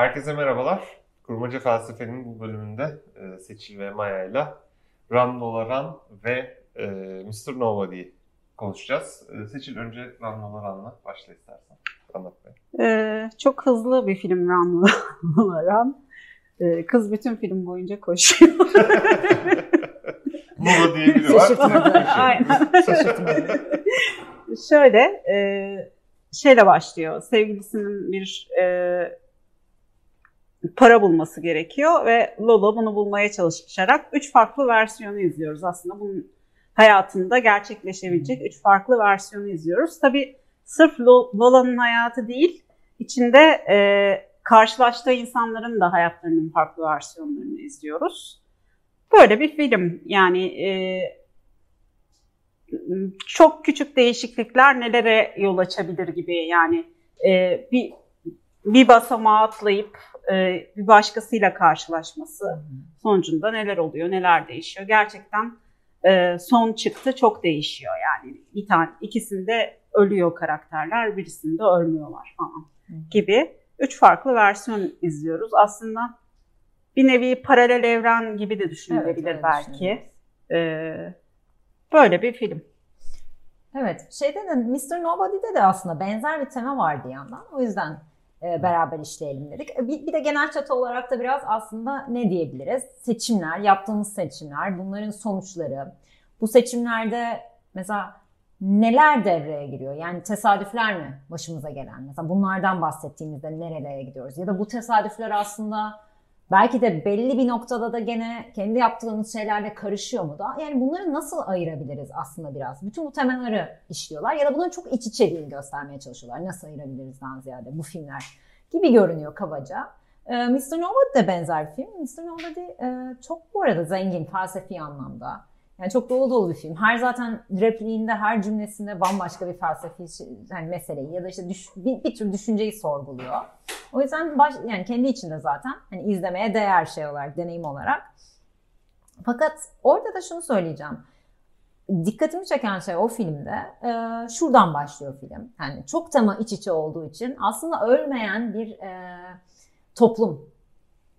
Herkese merhabalar. Kurmaca Felsefe'nin bu bölümünde e, Seçil ve Maya ile Run Lola Run ve e, Mr. Nobody'yi konuşacağız. E, Seçil önce Run Lola Run'la başla istersen. Anlat be. Ee, çok hızlı bir film Run Lola Run. Ee, kız bütün film boyunca koşuyor. Lola diye biri var. Şaşırtmadı. Aynen. Şöyle, e, şeyle başlıyor. Sevgilisinin bir e, para bulması gerekiyor ve Lola bunu bulmaya çalışarak üç farklı versiyonu izliyoruz. Aslında bunun hayatında gerçekleşebilecek üç farklı versiyonu izliyoruz. Tabii sırf Lo- Lola'nın hayatı değil, içinde e, karşılaştığı insanların da hayatlarının farklı versiyonlarını izliyoruz. Böyle bir film. Yani e, çok küçük değişiklikler nelere yol açabilir gibi yani e, bir bir basamağı atlayıp e, bir başkasıyla karşılaşması sonucunda neler oluyor, neler değişiyor. Gerçekten e, son çıktı çok değişiyor yani. Bir tane ikisinde ölüyor karakterler, birisinde ölmüyorlar falan gibi. Üç farklı versiyon izliyoruz. Aslında bir nevi paralel evren gibi de düşünülebilir Evet, belki. E, böyle bir film. Evet, şeyde de Mr. Nobody'de de aslında benzer bir tema vardı bir yandan. O yüzden beraber işleyelim dedik. E, bir de genel çatı olarak da biraz aslında ne diyebiliriz? Seçimler, yaptığımız seçimler, bunların sonuçları. Bu seçimlerde mesela neler devreye giriyor? Yani tesadüfler mi başımıza gelen? Mesela bunlardan bahsettiğimizde nerelere gidiyoruz? Ya da bu tesadüfler aslında belki de belli bir noktada da gene kendi yaptığımız şeylerle karışıyor mu da? Yani bunları nasıl ayırabiliriz aslında biraz? Bütün bu temaları işliyorlar ya da bunların çok iç içeliğini göstermeye çalışıyorlar. Nasıl ayırabilirizden ziyade bu filmler gibi görünüyor kabaca. Mr. Nobody de benzer bir film. Mr. Nobody e, çok bu arada zengin felsefi anlamda. Yani çok dolu dolu bir film. Her zaten repliğinde, her cümlesinde bambaşka bir felsefi şey- yani meseleyi ya da işte düş- bir, bir tür düşünceyi sorguluyor. O yüzden baş, yani kendi içinde zaten hani izlemeye değer şey olarak, deneyim olarak. Fakat orada da şunu söyleyeceğim. Dikkatimi çeken şey o filmde e, şuradan başlıyor film. Yani çok tema iç içe olduğu için aslında ölmeyen bir e, toplum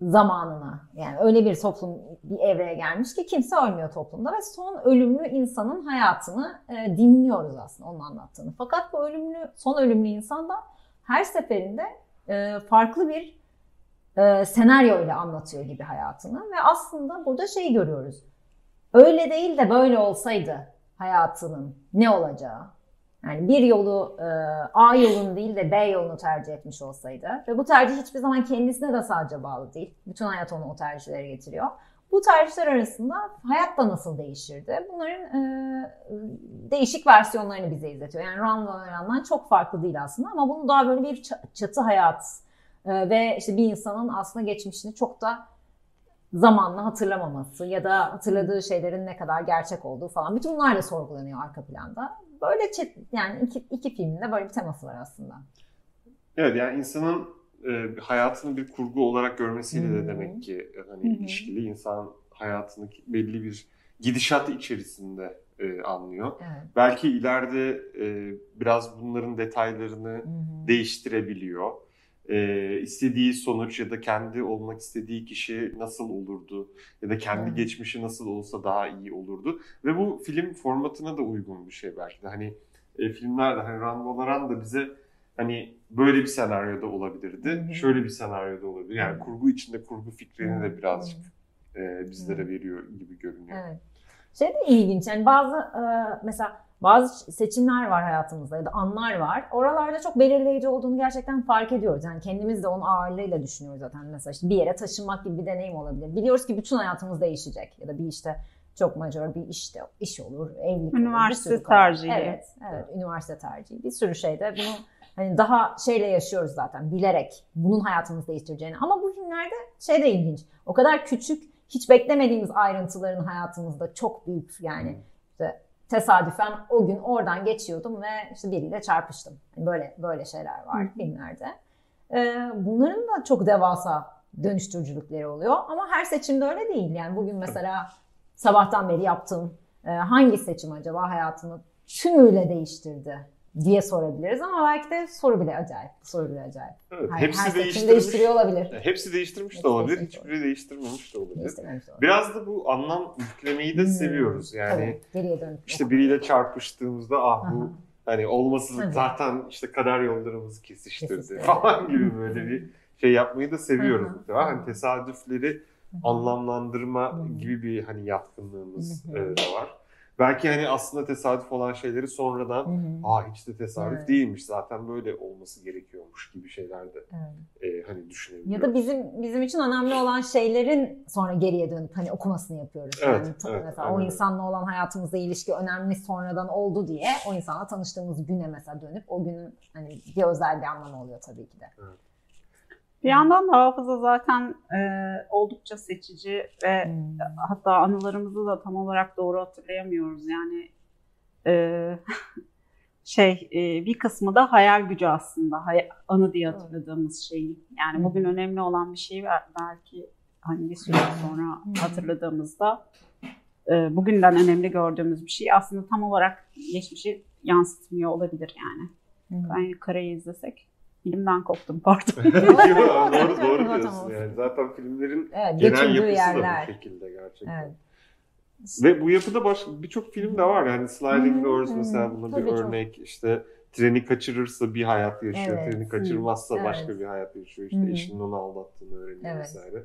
zamanına yani öyle bir toplum bir evreye gelmiş ki kimse ölmüyor toplumda ve son ölümlü insanın hayatını e, dinliyoruz aslında onun anlattığını. Fakat bu ölümlü son ölümlü insan da her seferinde e, farklı bir e, senaryo ile anlatıyor gibi hayatını ve aslında burada şeyi görüyoruz. Öyle değil de böyle olsaydı hayatının ne olacağı. Yani bir yolu e, A yolunu değil de B yolunu tercih etmiş olsaydı ve bu tercih hiçbir zaman kendisine de sadece bağlı değil. Bütün hayat onu o tercihlere getiriyor. Bu tercihler arasında hayat da nasıl değişirdi? Bunların e, değişik versiyonlarını bize izletiyor. Yani Lola Run'dan çok farklı değil aslında ama bunu daha böyle bir ça- çatı hayat e, ve işte bir insanın aslında geçmişini çok da zamanla hatırlamaması ya da hatırladığı şeylerin ne kadar gerçek olduğu falan. Bütün bunlar da sorgulanıyor arka planda. Böyle çet- yani iki, iki filmin de böyle bir teması var aslında. Evet yani insanın e, hayatını bir kurgu olarak görmesiyle Hı de demek ki e, hani hı. ilişkili insan hayatını belli bir gidişat içerisinde e, anlıyor. Evet. Belki ileride e, biraz bunların detaylarını Hı hı. değiştirebiliyor. Ee, istediği sonuç ya da kendi olmak istediği kişi nasıl olurdu ya da kendi Evet. geçmişi nasıl olsa daha iyi olurdu ve bu film formatına da uygun bir şey belki de hani e, filmlerde hani Rambo Laran da bize hani böyle bir senaryoda olabilirdi, hı. şöyle bir senaryoda olabilir. Yani kurgu içinde kurgu fikrini de birazcık e, bizlere Hı. veriyor gibi görünüyor. Evet. Şey de ilginç yani bazı e, mesela bazı seçimler var hayatımızda ya da anlar var. Oralarda çok belirleyici olduğunu gerçekten fark ediyoruz. Yani kendimiz de onun ağırlığıyla düşünüyoruz zaten. Mesela işte bir yere taşınmak gibi bir deneyim olabilir. Biliyoruz ki bütün hayatımız değişecek. Ya da bir işte çok majör bir işte iş olur, evlilik olur. Üniversite karar. tercihi. Evet, evet. Üniversite tercihi. Bir sürü şeyde bunu hani daha şeyle yaşıyoruz zaten bilerek bunun hayatımızı değiştireceğini. Ama bu filmlerde şey de ilginç. O kadar küçük hiç beklemediğimiz ayrıntıların hayatımızda çok büyük yani işte tesadüfen o gün oradan geçiyordum ve işte biriyle çarpıştım. Yani böyle böyle şeyler var Hı. filmlerde. Ee, bunların da çok devasa dönüştürücülükleri oluyor ama her seçimde öyle değil. Yani bugün mesela sabahtan beri yaptığım e, hangi seçim acaba hayatımı tümüyle değiştirdi diye sorabiliriz ama belki de soru bile acayip. Soru bile acayip. Evet, Her, hepsi her değiştirmiş. değiştiriyor olabilir. Hepsi değiştirmiş de olabilir, değiştirmiş hiçbiri değiştirmemiş de olabilir. Biraz da bu anlam yüklemeyi de Hmm. seviyoruz. Yani Tabii, geriye dönüp işte biriyle çarpıştığımızda ah bu Aha. hani olması Tabii. zaten işte kader yollarımız kesiştirdi Kesiştirdi. falan gibi böyle bir şey yapmayı da seviyoruz. Hani tesadüfleri anlamlandırma gibi bir hani yatkınlığımız e, de var. Belki hani aslında tesadüf olan şeyleri sonradan Hı hı. aa hiç de tesadüf Evet. değilmiş zaten böyle olması gerekiyormuş gibi şeyler de Evet. e, hani düşünebiliyoruz. Ya da bizim bizim için önemli olan şeylerin sonra geriye dönüp hani okumasını yapıyoruz. Evet, yani evet, mesela aynen o insanla olan hayatımızda ilişki önemli sonradan oldu diye o insanla tanıştığımız güne mesela dönüp o günün hani bir özel bir anlamı oluyor tabii ki de. Bir yandan da hafıza zaten e, oldukça seçici ve Hmm. hatta anılarımızı da tam olarak doğru hatırlayamıyoruz. Yani e, şey e, bir kısmı da hayal gücü aslında hay- anı diye hatırladığımız şeyin. Yani Hı. bugün önemli olan bir şey var. belki hani bir süre sonra hatırladığımızda e, bugünden önemli gördüğümüz bir şey aslında tam olarak geçmişi yansıtmıyor olabilir yani. Hı. Ben Kara'yı izlesek filmden koptum pardon. doğru doğru diyorsun yani. Zaten filmlerin Evet, genel yapısı da yerler. bu şekilde gerçekten. Evet. Ve bu yapıda başka birçok film de var. Yani Sliding hı, Doors mesela buna bir çok. örnek. İşte treni kaçırırsa bir hayat yaşıyor. Evet. Treni kaçırmazsa başka Evet. bir hayat yaşıyor. İşte hı. eşinin onu aldattığını öğreniyor Evet. vesaire.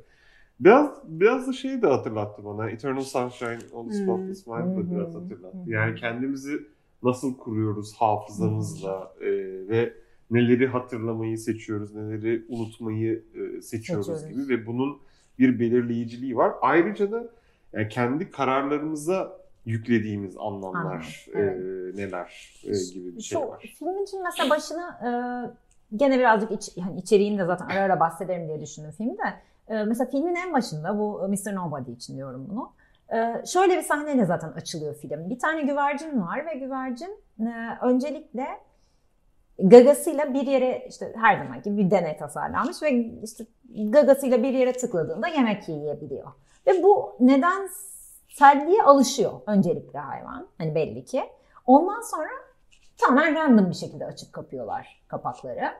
Biraz biraz da şeyi de hatırlattı bana. Eternal Sunshine on the Hı. Spotless Mind da biraz hatırlattı. Yani kendimizi nasıl kuruyoruz hafızamızla e, ve neleri hatırlamayı seçiyoruz, neleri unutmayı e, seçiyoruz Seçiyoruz. gibi ve bunun bir belirleyiciliği var. Ayrıca da yani kendi kararlarımıza yüklediğimiz anlamlar e, evet. neler e, gibi bir şey Şu var. filmin için mesela başına e, gene birazcık iç, hani içeriğini de zaten ara ara bahsederim diye düşündüm filmi de. E, mesela filmin en başında bu Mr. Nobody için diyorum bunu. E, şöyle bir sahneyle zaten açılıyor film. Bir tane güvercin var ve güvercin e, öncelikle gagasıyla bir yere işte her zaman gibi bir deney tasarlanmış ve işte gagasıyla bir yere tıkladığında yemek yiyebiliyor. Ve bu nedenselliğe alışıyor öncelikle hayvan. Hani belli ki. Ondan sonra tamamen random bir şekilde açıp kapıyorlar kapakları.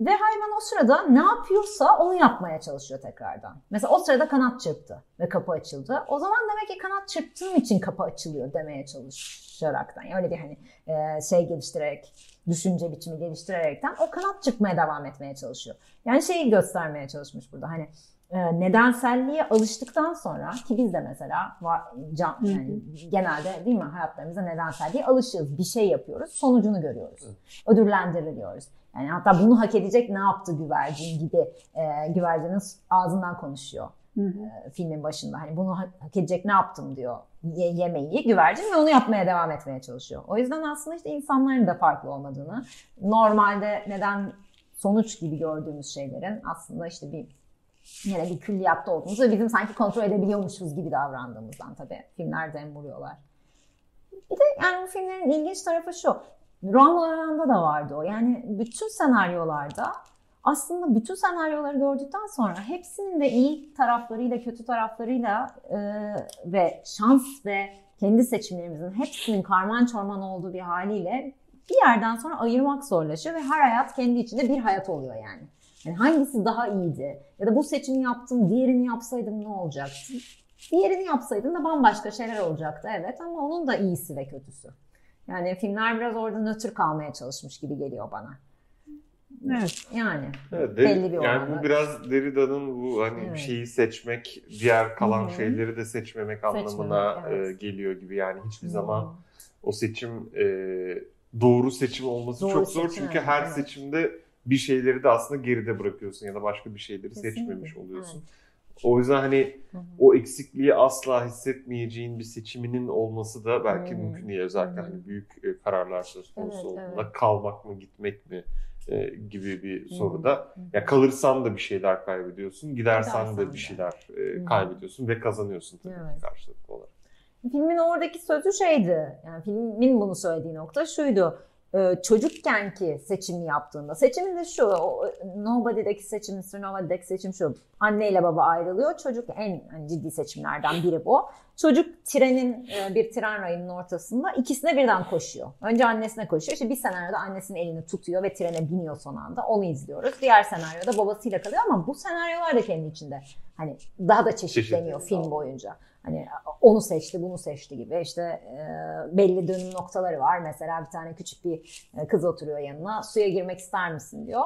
Ve hayvan o sırada ne yapıyorsa onu yapmaya çalışıyor tekrardan. Mesela o sırada kanat çırptı ve kapı açıldı. O zaman demek ki kanat çırptığım için kapı açılıyor demeye çalışaraktan. Yani öyle bir hani şey geliştirerek, düşünce biçimi geliştirerekten o kanat çırpmaya devam etmeye çalışıyor. Yani şeyi göstermeye çalışmış burada hani e, nedenselliğe alıştıktan sonra ki biz de mesela var, can, yani genelde değil mi hayatlarımızda nedenselliğe alışıyoruz. Bir şey yapıyoruz, sonucunu görüyoruz. Ödüllendiriliyoruz. Yani hatta bunu hak edecek ne yaptı güvercin gibi e, güvercinin ağzından konuşuyor Hı hı. filmin başında. Hani bunu hak, edecek ne yaptım diyor ye- yemeği güvercin ve onu yapmaya devam etmeye çalışıyor. O yüzden aslında işte insanların da farklı olmadığını, normalde neden sonuç gibi gördüğümüz şeylerin aslında işte bir yine bir külliyatta olduğumuzu ve bizim sanki kontrol edebiliyormuşuz gibi davrandığımızdan tabii filmler dem vuruyorlar. Bir de yani bu filmlerin ilginç tarafı şu. Romanlarında da vardı o. Yani bütün senaryolarda aslında bütün senaryoları gördükten sonra hepsinin de iyi taraflarıyla kötü taraflarıyla e, ve şans ve kendi seçimlerimizin hepsinin karman çorman olduğu bir haliyle bir yerden sonra ayırmak zorlaşıyor ve her hayat kendi içinde bir hayat oluyor yani. Yani hangisi daha iyiydi? Ya da bu seçimi yaptım, diğerini yapsaydım ne olacaktı? Diğerini yapsaydın da bambaşka şeyler olacaktı evet ama onun da iyisi ve kötüsü. Yani filmler biraz orada nötr kalmaya çalışmış gibi geliyor bana. Evet. Yani. Evet, belli bir yani oranda. bu biraz Derrida'nın bu hani Evet. bir şeyi seçmek, diğer kalan Hı hı. şeyleri de seçmemek Seçmemek, anlamına evet. e, geliyor gibi. Yani hiçbir Hmm. zaman o seçim e, doğru seçim olması Doğru çok zor seçim, çünkü evet, her evet. seçimde bir şeyleri de aslında geride bırakıyorsun ya da başka bir şeyleri Kesinlikle, seçmemiş oluyorsun. O yüzden hani Hı hı. o eksikliği asla hissetmeyeceğin bir seçiminin olması da belki Hmm. mümkün değil. Özellikle Hı hı. hani büyük e, kararlar söz konusu Evet, olduğunda evet. kalmak mı gitmek mi e, gibi bir soruda. Hı. Ya kalırsan da bir şeyler kaybediyorsun, gidersen Gidersen de bir şeyler e, kaybediyorsun ve kazanıyorsun tabii Evet. karşılıklı olarak. Filmin oradaki sözü şeydi. Yani filmin bunu söylediği nokta şuydu. E, çocukkenki seçimi yaptığında seçimin de şu Nobody'deki seçim Mr. Nobody'deki seçim şu anne ile baba ayrılıyor çocuk en hani ciddi seçimlerden biri bu. Çocuk trenin e, bir tren rayının ortasında ikisine birden koşuyor. Önce annesine koşuyor işte bir senaryoda annesinin elini tutuyor ve trene biniyor son anda. Onu izliyoruz. Diğer senaryoda babasıyla kalıyor ama bu senaryolar da kendi içinde. Hani daha da çeşitleniyor Çeşitli. film boyunca hani onu seçti bunu seçti gibi işte e, belli dönüm noktaları var mesela bir tane küçük bir e, kız oturuyor yanına. Suya girmek ister misin diyor.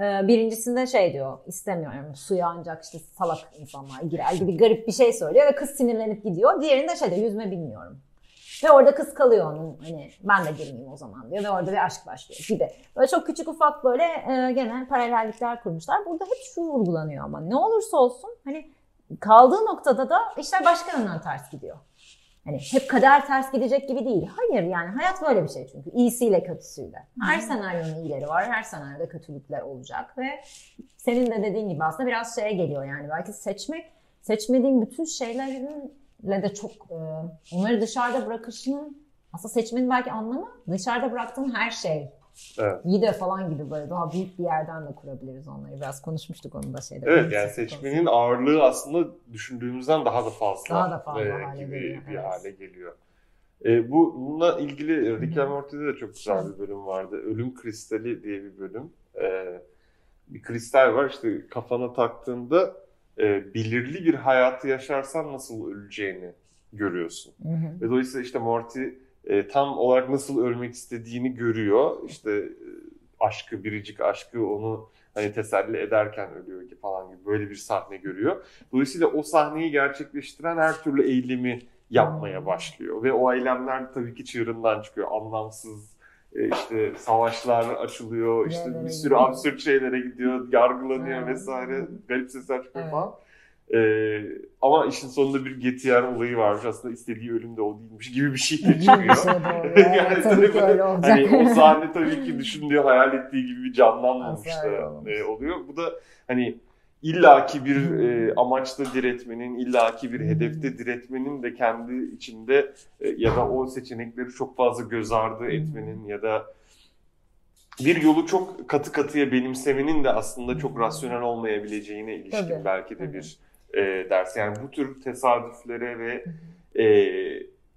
E, Birincisinde şey diyor istemiyorum suya ancak işte salak insanlar girer gibi garip bir şey söylüyor ve kız sinirlenip gidiyor. Diğerinde şey diyor yüzme bilmiyorum. Ve orada kız kalıyor onun hani ben de girmeyeyim o zaman diyor ve orada bir aşk başlıyor gibi. Böyle çok küçük ufak böyle e, gene paralellikler kurmuşlar. Burada hep şu vurgulanıyor ama ne olursa olsun hani kaldığı noktada da işler başka yönden ters gidiyor. Hani hep kader ters gidecek gibi değil. Hayır yani hayat böyle bir şey çünkü. İyisiyle kötüsüyle. Her senaryonun iyileri var, her senaryoda kötülükler olacak ve senin de dediğin gibi aslında biraz şeye geliyor yani belki seçmek, seçmediğin bütün şeylerle de çok e, onları dışarıda bırakışının aslında seçmenin belki anlamı dışarıda bıraktığın her şey. Evet. İyi de falan gibi böyle daha büyük bir yerden de kurabiliriz onları. Biraz konuşmuştuk onu da şeyde. Evet yani seçmenin ağırlığı aslında düşündüğümüzden daha da fazla, Daha da fazla e, hale gibi geliyor, bir evet. hale geliyor. E, bu bununla ilgili Rick and Morty'de de çok güzel bir bölüm vardı. Ölüm Kristali diye bir bölüm. E, bir kristal var işte kafana taktığında e, belirli bir hayatı yaşarsan nasıl öleceğini görüyorsun. Hı hı. Ve dolayısıyla işte Morty e, tam olarak nasıl ölmek istediğini görüyor. İşte e, aşkı, biricik aşkı onu hani teselli ederken ölüyor ki falan gibi böyle bir sahne görüyor. Dolayısıyla o sahneyi gerçekleştiren her türlü eylemi yapmaya başlıyor. Ve o eylemler tabii ki çığırından çıkıyor. Anlamsız e, işte savaşlar açılıyor, işte bir sürü absürt şeylere gidiyor, yargılanıyor vesaire, garip sesler çıkıyor falan. Ee, ama işin sonunda bir GTR olayı varmış. Aslında istediği ölüm de o değilmiş gibi bir şey de Bir çıkıyor. şey doğru. Evet, tabii ki öyle olacak. Hani o sahne tabii ki düşündüğü, hayal ettiği gibi bir canlanmamış da e, oluyor. Bu da hani illaki bir Hmm. e, amaçla diretmenin, illaki bir Hmm. hedefte diretmenin de kendi içinde e, ya da o seçenekleri çok fazla göz ardı Hmm. etmenin ya da bir yolu çok katı katıya benimsemenin de aslında çok Hmm. rasyonel olmayabileceğine ilişkin Tabii, belki de tabii. bir e, ders. Yani bu tür tesadüflere ve e,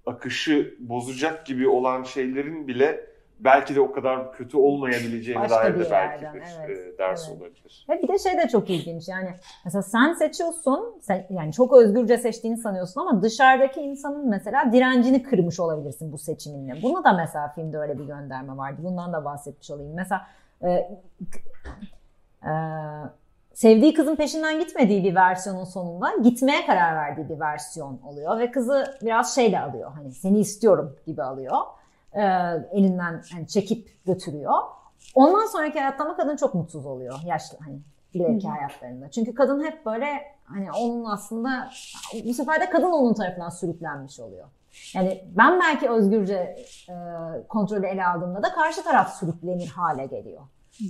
akışı bozacak gibi olan şeylerin bile belki de o kadar kötü olmayabileceğine dair bir de belki yerden, bir evet, e, ders evet. olabilir. Ve bir de şey de çok ilginç yani mesela sen seçiyorsun sen, yani çok özgürce seçtiğini sanıyorsun ama dışarıdaki insanın mesela direncini kırmış olabilirsin bu seçiminle. Bunu da mesela filmde öyle bir gönderme vardı. Bundan da bahsetmiş olayım. Mesela e, e, sevdiği kızın peşinden gitmediği bir versiyonun sonunda gitmeye karar verdiği bir versiyon oluyor ve kızı biraz şeyle alıyor hani seni istiyorum gibi alıyor. E, elinden hani çekip götürüyor. Ondan sonraki hayatta ama kadın çok mutsuz oluyor yaşlı hani ileriki hayatlarında. Çünkü kadın hep böyle hani onun aslında bu sefer de kadın onun tarafından sürüklenmiş oluyor. Yani ben belki özgürce e, kontrolü ele aldığımda da karşı taraf sürüklenir hale geliyor.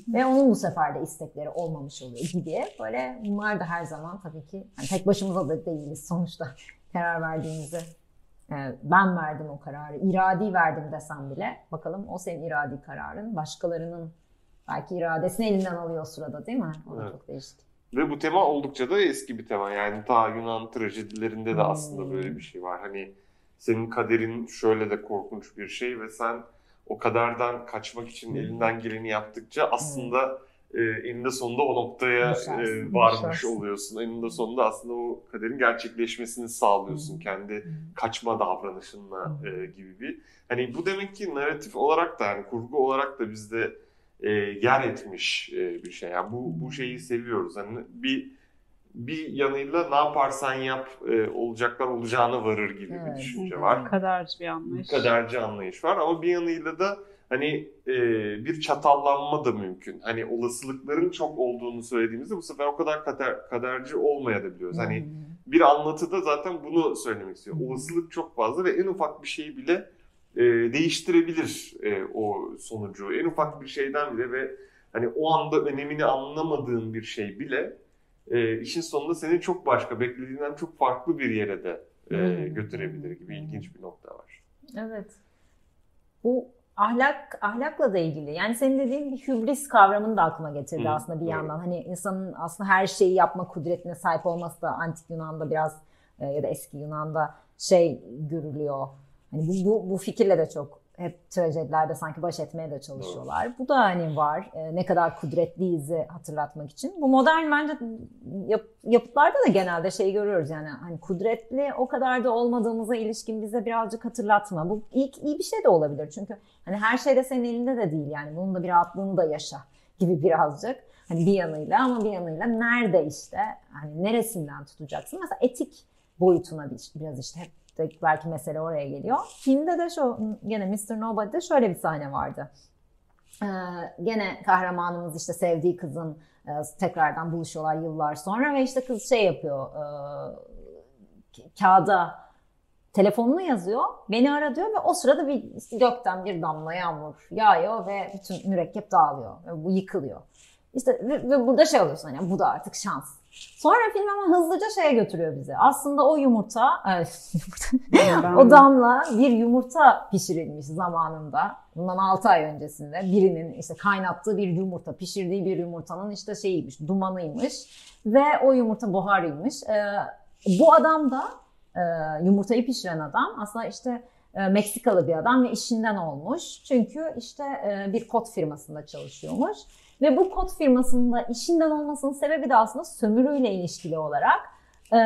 Ve onun bu sefer de istekleri olmamış oluyor gibi. Böyle bunlar da her zaman tabii ki hani tek başımıza da değiliz sonuçta karar verdiğimizi. e, ben verdim o kararı, iradi verdim desem bile bakalım o senin iradi kararın başkalarının belki iradesini elinden alıyor o sırada değil mi? O da Evet. çok değişik. Ve bu tema oldukça da eski bir tema. Yani ta Yunan trajedilerinde de aslında Hmm. böyle bir şey var. Hani senin kaderin şöyle de korkunç bir şey ve sen o kaderden kaçmak için elinden geleni yaptıkça aslında e, eninde sonunda o noktaya e, varmış düşersin. oluyorsun. Eninde sonunda aslında o kaderin gerçekleşmesini sağlıyorsun Hmm. kendi kaçma davranışınla e, gibi bir. Hani bu demek ki narratif olarak da yani kurgu olarak da bizde e, yer etmiş e, bir şey. Yani bu bu şeyi seviyoruz. Hani bir bir yanıyla ne yaparsan yap e, olacaklar olacağına varır gibi Evet. bir düşünce var. Kaderci bir anlayış. Kaderci anlayış var ama bir yanıyla da hani e, bir çatallanma da mümkün. Hani olasılıkların çok olduğunu söylediğimizde bu sefer o kadar kader, kaderci olmayabiliyoruz. Hani Hmm. bir anlatıda zaten bunu söylemek istiyor. Hı. Olasılık çok fazla ve en ufak bir şey bile e, değiştirebilir e, o sonucu. En ufak bir şeyden bile ve hani o anda önemini anlamadığın bir şey bile e, işin sonunda seni çok başka, beklediğinden çok farklı bir yere de e, Hı. götürebilir gibi ilginç bir nokta var. Evet. Bu ahlak ahlakla da ilgili. Yani senin dediğin bir hübris kavramını da aklıma getirdi Hı, aslında bir doğru. yandan. Hani insanın aslında her şeyi yapma kudretine sahip olması da antik Yunan'da biraz e, ya da eski Yunan'da şey görülüyor. Hani bu, bu, bu fikirle de çok hep trajedilerde sanki baş etmeye de çalışıyorlar. Bu da hani var. E, ne kadar kudretliyizi hatırlatmak için. Bu modern bence yap, yapıtlarda da genelde şey görüyoruz yani hani kudretli o kadar da olmadığımıza ilişkin bize birazcık hatırlatma. Bu iyi, iyi bir şey de olabilir çünkü hani her şey de senin elinde de değil yani bunun da bir rahatlığını da yaşa gibi birazcık. Hani bir yanıyla ama bir yanıyla nerede işte hani neresinden tutacaksın? Mesela etik boyutuna bir- biraz işte hep belki mesele oraya geliyor. Filmde de şu gene Mr. Nobody'de şöyle bir sahne vardı. Ee, gene kahramanımız işte sevdiği kızın e, tekrardan buluşuyorlar yıllar sonra ve işte kız şey yapıyor e, ka- kağıda telefonunu yazıyor beni ara diyor ve o sırada bir gökten bir damla yağmur yağıyor ve bütün mürekkep dağılıyor ve bu yıkılıyor. İşte ve, ve burada şey oluyorsun hani bu da artık şans. Sonra film ama hızlıca şeye götürüyor bizi. Aslında o yumurta, Ben- o damla bir yumurta pişirilmiş zamanında. Bundan 6 ay öncesinde birinin işte kaynattığı bir yumurta, pişirdiği bir yumurtanın işte şeyiymiş, dumanıymış ve o yumurta buharıymış. Ee, bu adam da e, yumurtayı pişiren adam aslında işte e, Meksikalı bir adam ve işinden olmuş. Çünkü işte e, bir kod firmasında çalışıyormuş. Ve bu kod firmasında işinden olmasının sebebi de aslında sömürüyle ilişkili olarak e,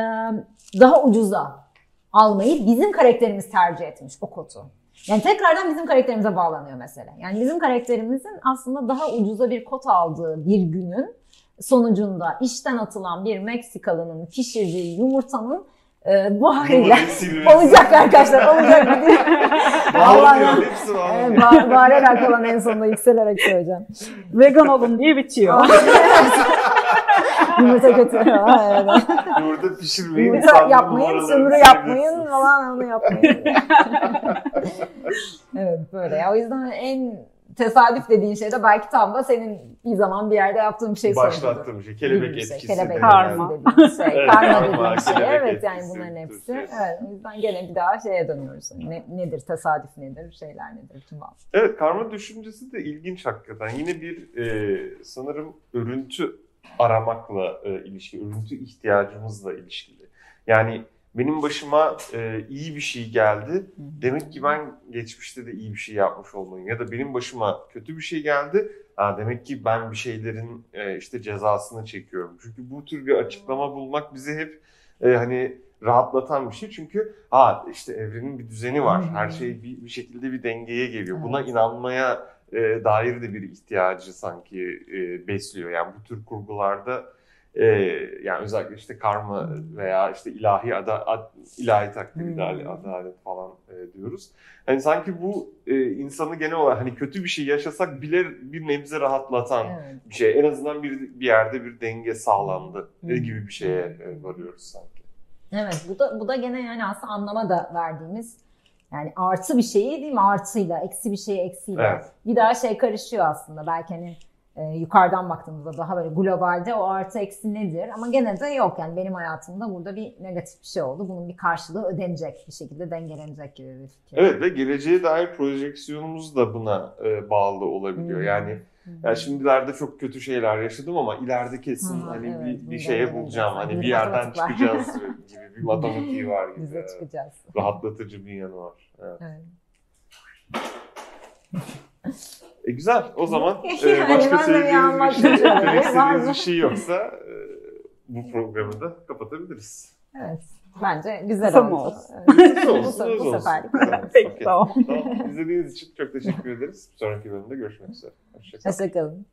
daha ucuza almayı bizim karakterimiz tercih etmiş o kodu. Yani tekrardan bizim karakterimize bağlanıyor mesele. Yani bizim karakterimizin aslında daha ucuza bir kot aldığı bir günün sonucunda işten atılan bir Meksikalının pişirdiği yumurtanın e, buharıyla olacak arkadaşlar olacak bağlanıyor. Evet, bağ- bağırarak falan en sonunda yükselerek söyleyeceğim. Vegan olun diye bitiyor. Yumurta kötü. Ha, evet. Yumurta pişirmeyin. Yumurta yapmayın, sömürü yapmayın falan onu yapmayın. evet böyle ya. O yüzden en tesadüf dediğin şey de belki tam da senin bir zaman bir yerde yaptığın bir şey. Başlattığım şey. Kelebek şey. etkisi. Kelebek denilen. Karma. dediğimiz şey. Evet, karma karma, dediğimiz şey. kelebek Evet yani bunların hepsi. Evet, o yüzden gene bir daha şeye dönüyoruz. Ne, nedir tesadüf nedir, şeyler nedir, tüm. Evet karma düşüncesi de ilginç hakikaten. Yine bir e, sanırım örüntü aramakla e, ilişkili, örüntü ihtiyacımızla ilişkili. Yani benim başıma e, iyi bir şey geldi. Demek ki ben geçmişte de iyi bir şey yapmış olmalıyım. Ya da benim başıma kötü bir şey geldi. Ha, demek ki ben bir şeylerin e, işte cezasını çekiyorum. Çünkü bu tür bir açıklama bulmak bizi hep e, hani rahatlatan bir şey. Çünkü ha işte evrenin bir düzeni var. Her şey bir, bir şekilde bir dengeye geliyor. Buna inanmaya e, dair de bir ihtiyacı sanki e, besliyor. Yani bu tür kurgularda e, yani özellikle işte karma veya işte ilahi ada, ad- ilahi takdir, Hmm. adalet falan e, diyoruz. Hani sanki bu e, insanı genel olarak hani kötü bir şey yaşasak bile bir nebze rahatlatan Evet. bir şey. En azından bir bir yerde bir denge sağlandı e, Hmm. gibi bir şeye e, varıyoruz sanki. Evet bu da bu da gene yani aslında anlama da verdiğimiz yani artı bir şeyi değil mi artıyla eksi bir şeyi eksiyle Evet. bir daha şey karışıyor aslında belki hani e, yukarıdan baktığımızda daha böyle globalde o artı eksi nedir ama gene de yok yani benim hayatımda burada bir negatif bir şey oldu bunun bir karşılığı ödenecek bir şekilde dengelenecek gibi bir fikir. Evet ve geleceğe dair projeksiyonumuz da buna e, bağlı olabiliyor. Hmm. Yani Hı. Ya şimdilerde çok kötü şeyler yaşadım ama ileride kesin Ha, hani evet, bir, bir şeye bulacağım. Hani Bir yerden çıkacağız gibi bir matematiği var gibi. Bize çıkacağız. Rahatlatıcı bir yanı var. Evet. Evet. E güzel. O zaman e, başka de bir şey, istediğiniz bir şey yoksa e, bu programı da kapatabiliriz. Evet. Bence güzel Kısa oldu. olsun? Kısa bu, olsun, öz bu olsun. seferlik. Peki, okey. tamam. Tamam. İzlediğiniz için çok teşekkür ederiz. Bir sonraki bölümde görüşmek üzere. Hoşçakalın. Hoşçakalın.